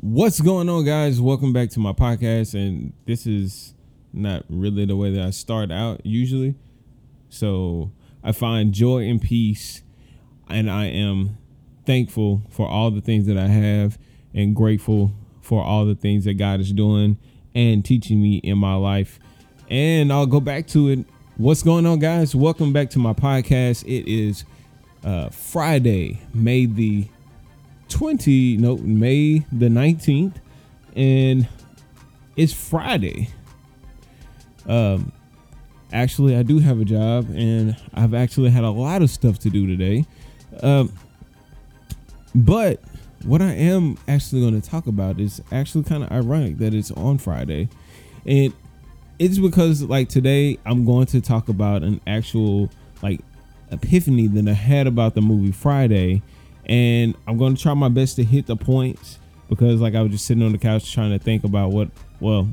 What's going on, guys? Welcome back to my podcast. And this is not really the way that I start out usually. So I find joy and peace, and I am thankful for all the things that I have and grateful for all the things that God is doing and teaching me in my life. And I'll go back to it. What's going on, guys? Welcome back to my podcast. It is uh, Friday, May the 20 no may the 19th and it's friday. Um actually i do have a job and i've actually had a lot of stuff to do today. Um but what i am actually going to talk about is actually kind of ironic that it's on friday. And it's because like today i'm going to talk about an actual like epiphany that i had about the movie friday and I'm going to try my best to hit the points because like I was just sitting on the couch trying to think about what well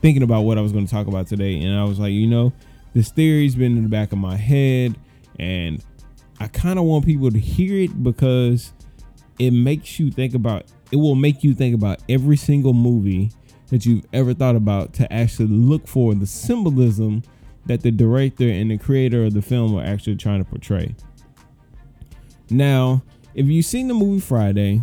thinking about what I was going to talk about today and I was like, you know, this theory's been in the back of my head and I kind of want people to hear it because it makes you think about it will make you think about every single movie that you've ever thought about to actually look for the symbolism that the director and the creator of the film are actually trying to portray. Now, if you've seen the movie Friday,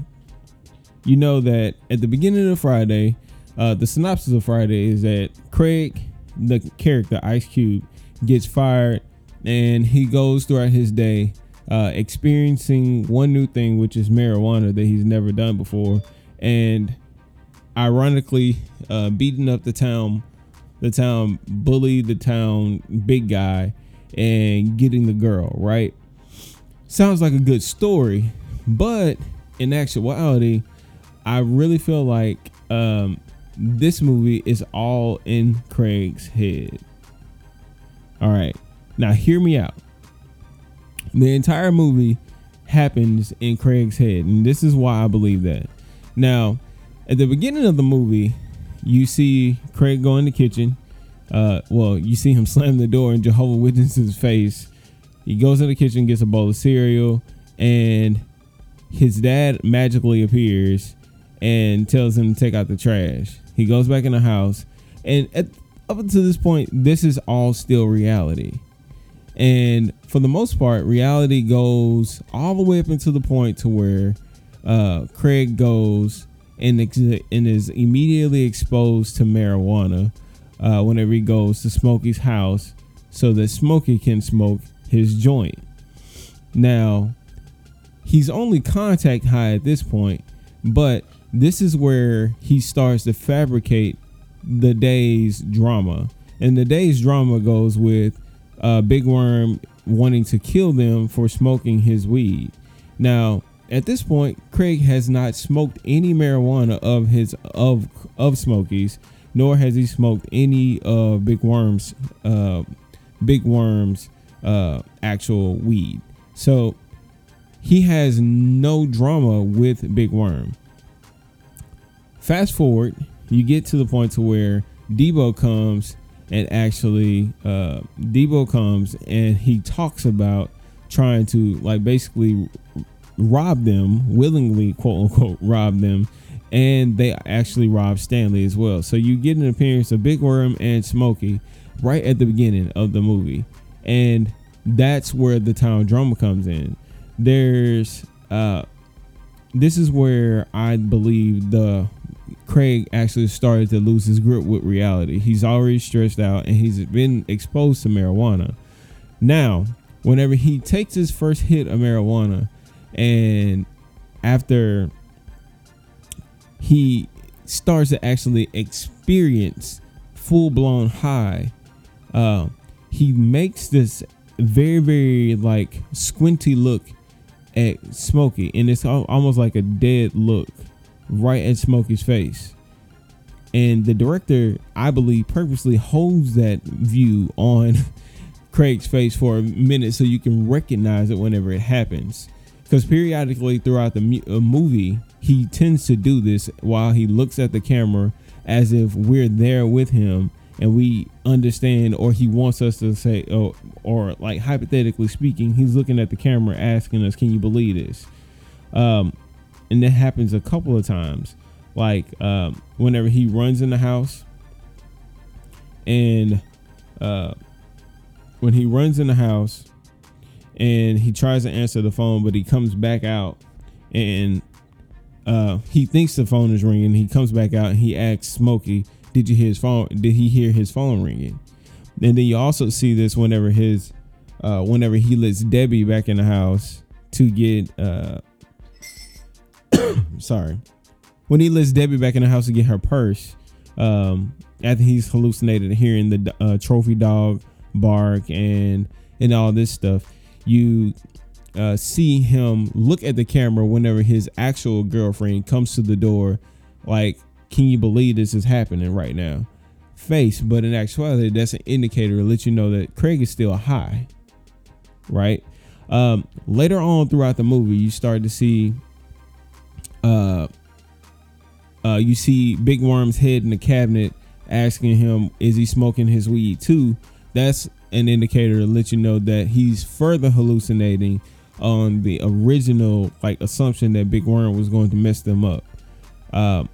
you know that at the beginning of Friday, uh, the synopsis of Friday is that Craig, the character Ice Cube, gets fired and he goes throughout his day uh, experiencing one new thing, which is marijuana that he's never done before, and ironically, uh, beating up the town, the town bully, the town big guy, and getting the girl. Right? Sounds like a good story, but in actuality, I really feel like um, this movie is all in Craig's head. All right. Now, hear me out. The entire movie happens in Craig's head. And this is why I believe that. Now, at the beginning of the movie, you see Craig go in the kitchen. Uh, well, you see him slam the door in Jehovah Witnesses' face. He goes in the kitchen, gets a bowl of cereal, and his dad magically appears and tells him to take out the trash. He goes back in the house, and at, up until this point, this is all still reality. And for the most part, reality goes all the way up until the point to where uh, Craig goes and, ex- and is immediately exposed to marijuana uh, whenever he goes to Smokey's house so that Smokey can smoke his joint. Now, he's only contact high at this point, but this is where he starts to fabricate the day's drama. And the day's drama goes with uh, Big Worm wanting to kill them for smoking his weed. Now, at this point, Craig has not smoked any marijuana of his of of Smokey's, nor has he smoked any uh Big Worm's uh Big Worm's uh actual weed. So he has no drama with Big Worm. Fast forward, you get to the point to where Debo comes and actually uh, Debo comes and he talks about trying to like basically rob them willingly, quote unquote, rob them, and they actually rob Stanley as well. So you get an appearance of Big Worm and Smokey right at the beginning of the movie, and that's where the town drama comes in there's uh this is where I believe the Craig actually started to lose his grip with reality. He's already stressed out and he's been exposed to marijuana. Now, whenever he takes his first hit of marijuana and after he starts to actually experience full blown high, uh, he makes this very, very like squinty look at Smokey, and it's almost like a dead look right at Smokey's face. And the director, I believe, purposely holds that view on Craig's face for a minute so you can recognize it whenever it happens. Because periodically throughout the mu- uh, movie, he tends to do this while he looks at the camera as if we're there with him and we understand or he wants us to say or, or like hypothetically speaking he's looking at the camera asking us can you believe this um, and that happens a couple of times like um, whenever he runs in the house and uh, when he runs in the house and he tries to answer the phone, but he comes back out and uh, he thinks the phone is ringing. He comes back out and he asks Smokey, "Did you hear his phone? Did he hear his phone ringing?" And then you also see this whenever his, uh, whenever he lets Debbie back in the house to get, uh, sorry, when he lets Debbie back in the house to get her purse, um, after he's hallucinated hearing the uh, trophy dog bark and and all this stuff, you uh, see him look at the camera whenever his actual girlfriend comes to the door, like, "Can you believe this is happening right now?" Face, but in actuality, that's an indicator to let you know that Craig is still high, right? Um, later on throughout the movie, you start to see uh, uh, you see Big Worm's head in the cabinet asking him, is he smoking his weed too? That's an indicator to let you know that he's further hallucinating on the original like assumption that Big Worm was going to mess them up. Uh,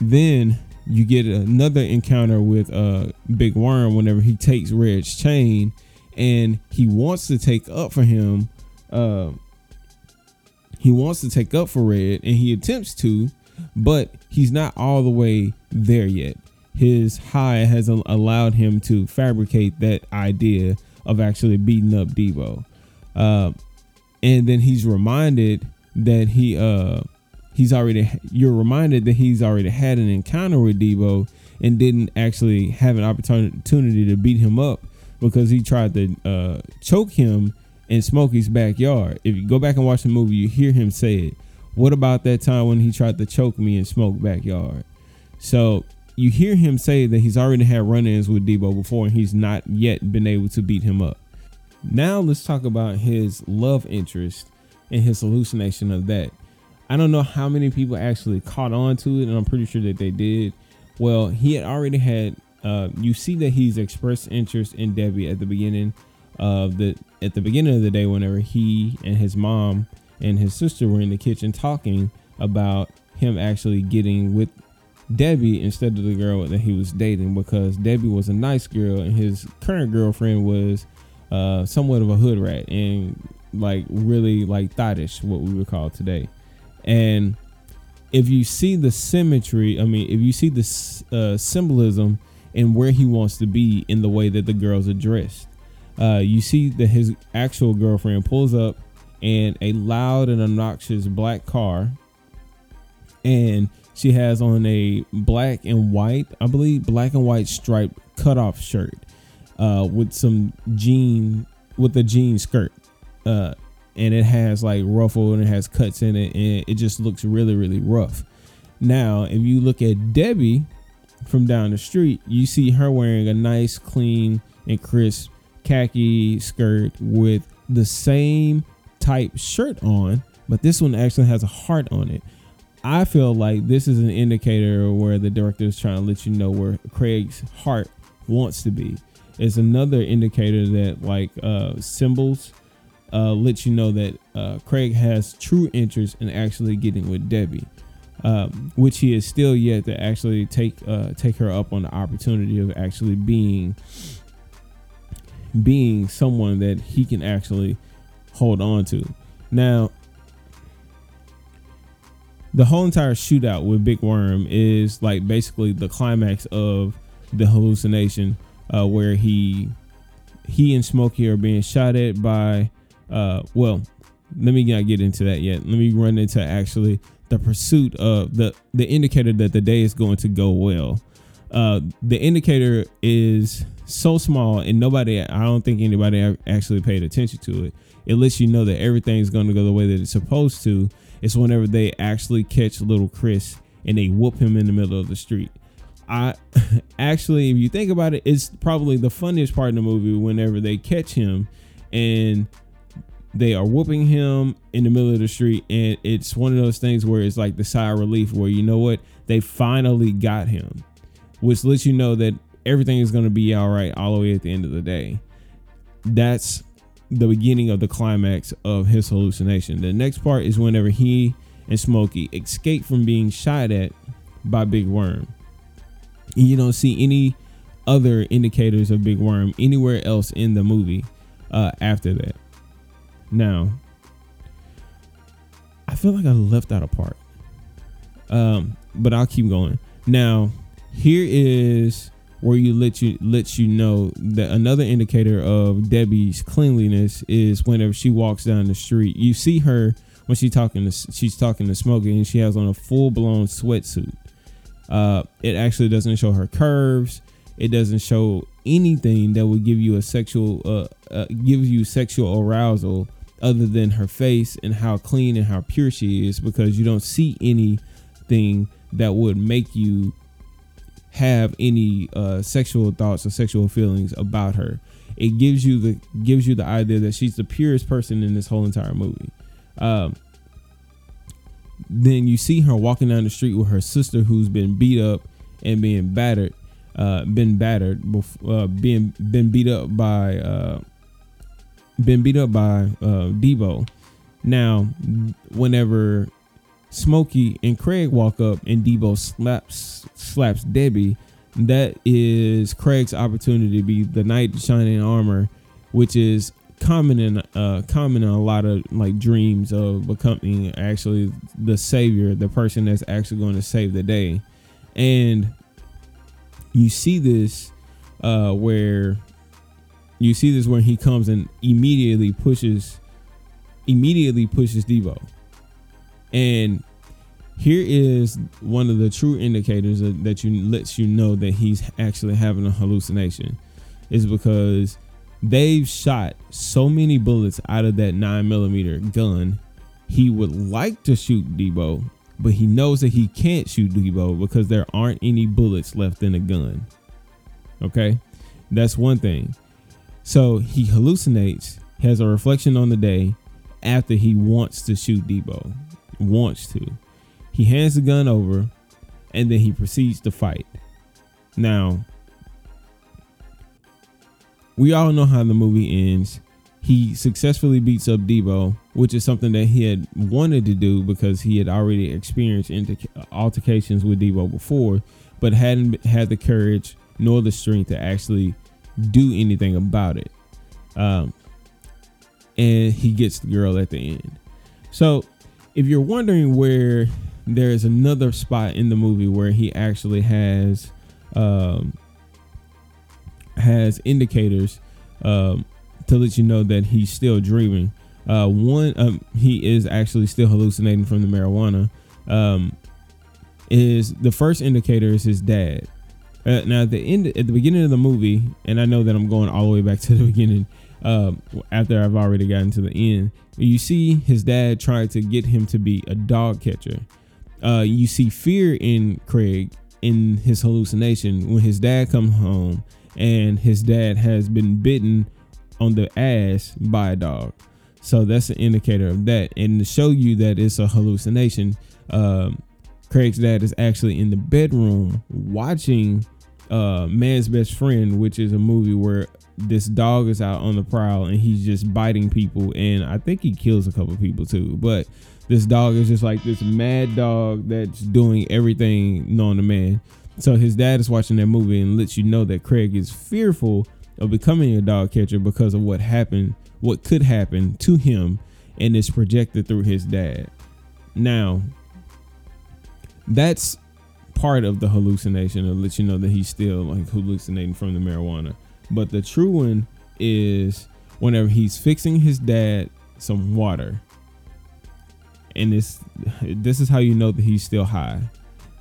then you get another encounter with uh, Big Worm whenever he takes Red's chain and he wants to take up for him. Uh, he wants to take up for Red and he attempts to, but he's not all the way there yet. His high has allowed him to fabricate that idea of actually beating up Debo. Uh, and then he's reminded that he uh he's already you're reminded that he's already had an encounter with Debo and didn't actually have an opportunity to beat him up because he tried to uh, choke him in Smokey's backyard. If you go back and watch the movie, you hear him say it. What about that time when he tried to choke me in Smoke backyard? So you hear him say that he's already had run-ins with Debo before and he's not yet been able to beat him up. Now let's talk about his love interest and his hallucination of that. I don't know how many people actually caught on to it, and I'm pretty sure that they did. Well, he had already had. Uh, you see that he's expressed interest in Debbie at the beginning of the at the beginning of the day, whenever he and his mom and his sister were in the kitchen talking about him actually getting with Debbie instead of the girl that he was dating because Debbie was a nice girl and his current girlfriend was uh, somewhat of a hood rat and like really like thottish, what we would call today. And if you see the symmetry, I mean, if you see the uh, symbolism and where he wants to be in the way that the girls are dressed, uh, you see that his actual girlfriend pulls up in a loud and obnoxious black car, and she has on a black and white, I believe, black and white striped cutoff shirt, uh, with some jean with a jean skirt, uh, and it has like ruffle and it has cuts in it, and it just looks really really rough. Now, if you look at Debbie from down the street, you see her wearing a nice, clean, and crisp khaki skirt with the same type shirt on, but this one actually has a heart on it. I feel like this is an indicator where the director is trying to let you know where Craig's heart wants to be. It's another indicator that like uh, symbols uh, let you know that uh, Craig has true interest in actually getting with Debbie, um, which he is still yet to actually take uh, take her up on the opportunity of actually being being someone that he can actually hold on to. Now, the whole entire shootout with Big Worm is like basically the climax of the hallucination, uh, where he he and Smokey are being shot at by. Uh, well, let me not get into that yet. Let me run into actually the pursuit of the the indicator that the day is going to go well. Uh, the indicator is so small and nobody i don't think anybody actually paid attention to it it lets you know that everything's going to go the way that it's supposed to it's whenever they actually catch little chris and they whoop him in the middle of the street i actually if you think about it it's probably the funniest part in the movie whenever they catch him and they are whooping him in the middle of the street and it's one of those things where it's like the sigh of relief where you know what they finally got him which lets you know that everything is going to be all right all the way at the end of the day. That's the beginning of the climax of his hallucination. The next part is whenever he and Smokey escape from being shot at by Big Worm. You don't see any other indicators of Big Worm anywhere else in the movie uh, after that. Now, I feel like I left out a part, um, but I'll keep going. Now, here is where you let you lets you know that another indicator of Debbie's cleanliness is whenever she walks down the street. You see her when she's talking to she's talking to Smokey and she has on a full blown sweatsuit. Uh, it actually doesn't show her curves. It doesn't show anything that would give you a sexual uh, uh, you sexual arousal other than her face and how clean and how pure she is because you don't see anything that would make you have any uh, sexual thoughts or sexual feelings about her. It gives you the gives you the idea that she's the purest person in this whole entire movie. Um, then you see her walking down the street with her sister, who's been beat up and being battered, uh, been battered, uh, being been beat up by, uh, been beat up by uh, Debo. Now, whenever Smokey and Craig walk up and Debo slaps slaps Debbie, that is Craig's opportunity to be the knight in shining armor, which is common in uh common in a lot of like dreams of becoming actually the savior, the person that's actually going to save the day. And you see this uh where you see this where he comes and immediately pushes immediately pushes Debo. And here is one of the true indicators that you lets you know that he's actually having a hallucination is because they've shot so many bullets out of that nine millimeter gun. He would like to shoot Debo, but he knows that he can't shoot Debo because there aren't any bullets left in the gun. Okay, that's one thing. So he hallucinates, has a reflection on the day after he wants to shoot Debo, wants to. He hands the gun over, and then he proceeds to fight. Now, we all know how the movie ends. He successfully beats up Debo, which is something that he had wanted to do because he had already experienced altercations with Debo before, but hadn't had the courage nor the strength to actually do anything about it. Um, and he gets the girl at the end. So, if you're wondering where there is another spot in the movie where he actually has um, has indicators um, to let you know that he's still dreaming. Uh, one, um, he is actually still hallucinating from the marijuana. Um, is the first indicator is his dad. Uh, now at the end, at the beginning of the movie, and I know that I'm going all the way back to the beginning. Um, after I've already gotten to the end, you see his dad trying to get him to be a dog catcher. Uh, you see fear in Craig in his hallucination when his dad comes home and his dad has been bitten on the ass by a dog. So that's an indicator of that. And to show you that it's a hallucination, um, Craig's dad is actually in the bedroom watching uh, Man's Best Friend, which is a movie where this dog is out on the prowl and he's just biting people. And I think he kills a couple people too. But this dog is just like this mad dog that's doing everything known to man. So his dad is watching that movie and lets you know that Craig is fearful of becoming a dog catcher because of what happened, what could happen to him, and is projected through his dad. Now, that's part of the hallucination to let you know that he's still like hallucinating from the marijuana. But the true one is whenever he's fixing his dad some water. And this this is how you know that he's still high.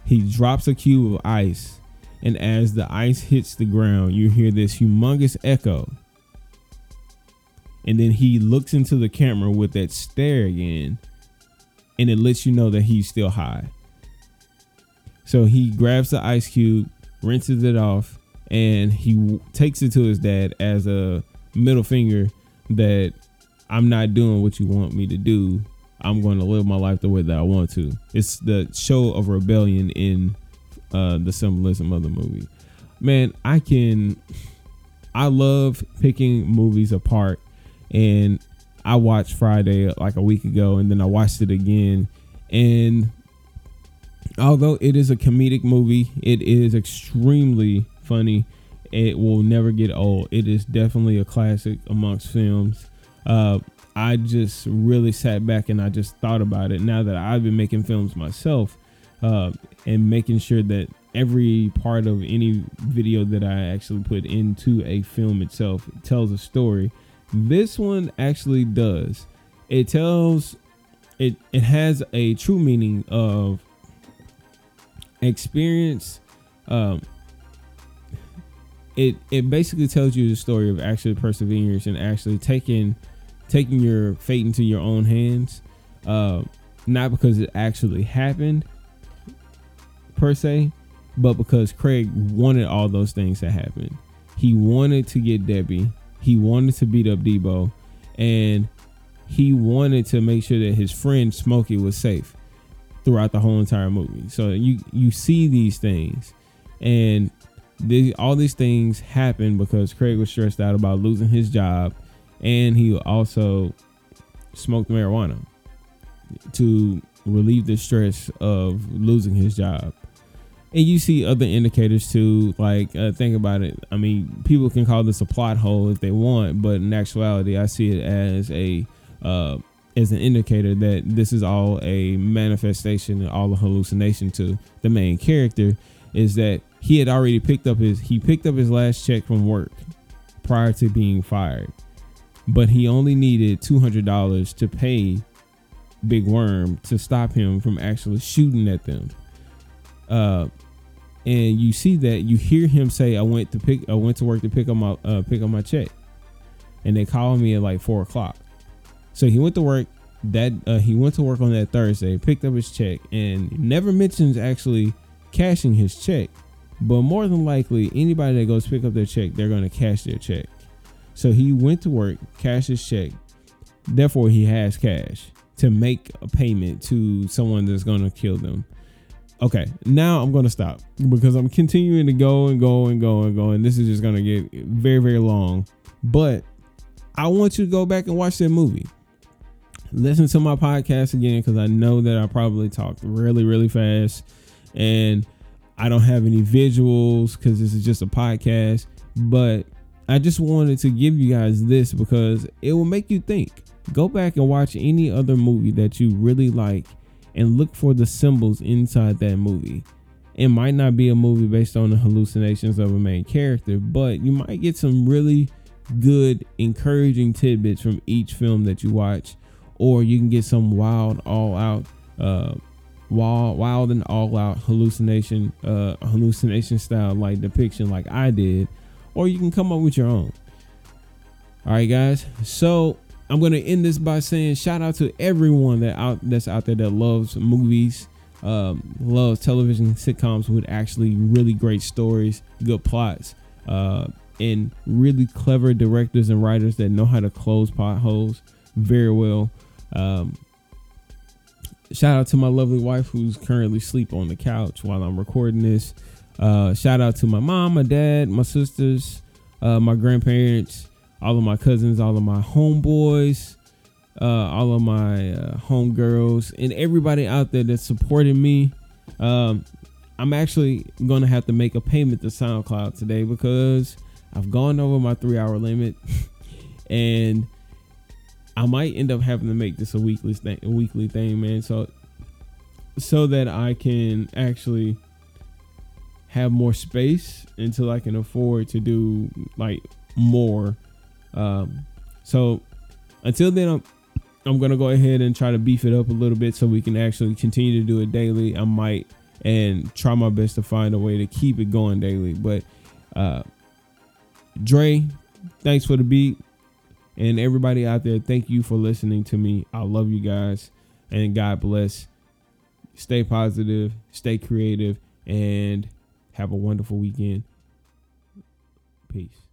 He drops a cube of ice, and as the ice hits the ground, you hear this humongous echo. And then he looks into the camera with that stare again, and it lets you know that he's still high. So he grabs the ice cube, rinses it off, and he w- takes it to his dad as a middle finger that I'm not doing what you want me to do. I'm going to live my life the way that I want to. It's the show of rebellion in uh, the symbolism of the movie. Man, I can. I love picking movies apart, and I watched Friday like a week ago, and then I watched it again, and although it is a comedic movie, it is extremely funny. It will never get old. It is definitely a classic amongst films. Uh, I just really sat back and I just thought about it now that I've been making films myself uh, and making sure that every part of any video that I actually put into a film itself tells a story. This one actually does. It tells it it has a true meaning of experience um it it basically tells you the story of actually perseverance and actually taking taking your fate into your own hands. Uh not because it actually happened per se but because Craig wanted all those things to happen. He wanted to get Debbie. He wanted to beat up Debo. And he wanted to make sure that his friend Smokey was safe throughout the whole entire movie. So you you see these things, and all these things happen because Craig was stressed out about losing his job, and he also smoked marijuana to relieve the stress of losing his job. And you see other indicators too, like uh, think about it. I mean, people can call this a plot hole if they want, but in actuality, I see it as a uh, as an indicator that this is all a manifestation and all a hallucination to the main character is that he had already picked up his he picked up his last check from work prior to being fired. But he only needed $200 to pay big worm to stop him from actually shooting at them. Uh, and you see that you hear him say i went to pick i went to work to pick up my uh, pick up my check. And they called me at like four o'clock so he went to work that uh, he went to work on that Thursday, picked up his check, and never mentions actually cashing his check. But more than likely, anybody that goes pick up their check, they're going to cash their check. So he went to work, cashed his check. Therefore, he has cash to make a payment to someone that's going to kill them. Okay, now I'm going to stop because I'm continuing to go and go and go and go. And this is just going to get very, very long. But I want you to go back and watch that movie listen to my podcast again because I know that I probably talked really, really fast and I don't have any visuals because this is just a podcast. But I just wanted to give you guys this because it will make you think. Go back and watch any other movie that you really like and look for the symbols inside that movie. It might not be a movie based on the hallucinations of a main character, but you might get some really good, encouraging tidbits from each film that you watch or you can get some wild, all out, uh, wild, wild and all out hallucination, uh, hallucination style like depiction, like I did, or you can come up with your own. All right, guys. So I'm gonna end this by saying shout out to everyone that out that's out there that loves movies, um, loves television sitcoms with actually really great stories, good plots, uh, and really clever directors and writers that know how to close potholes very well. Um, shout out to my lovely wife who's currently asleep on the couch while I'm recording this. Uh, shout out to my mom, my dad, my sisters, uh, my grandparents, all of my cousins, all of my homeboys, uh, all of my uh, homegirls, and everybody out there that's supporting me. Um, I'm actually going to have to make a payment to SoundCloud today because I've gone over my three hour limit. and I might end up having to make this a weekly thing, a weekly thing, man. So so that I can actually have more space until I can afford to do like more. Um, so until then, I'm I'm gonna go ahead and try to beef it up a little bit so we can actually continue to do it daily. I might and try my best to find a way to keep it going daily. But uh, Dre, thanks for the beat. And everybody out there, thank you for listening to me. I love you guys and God bless. Stay positive, stay creative, and have a wonderful weekend. Peace.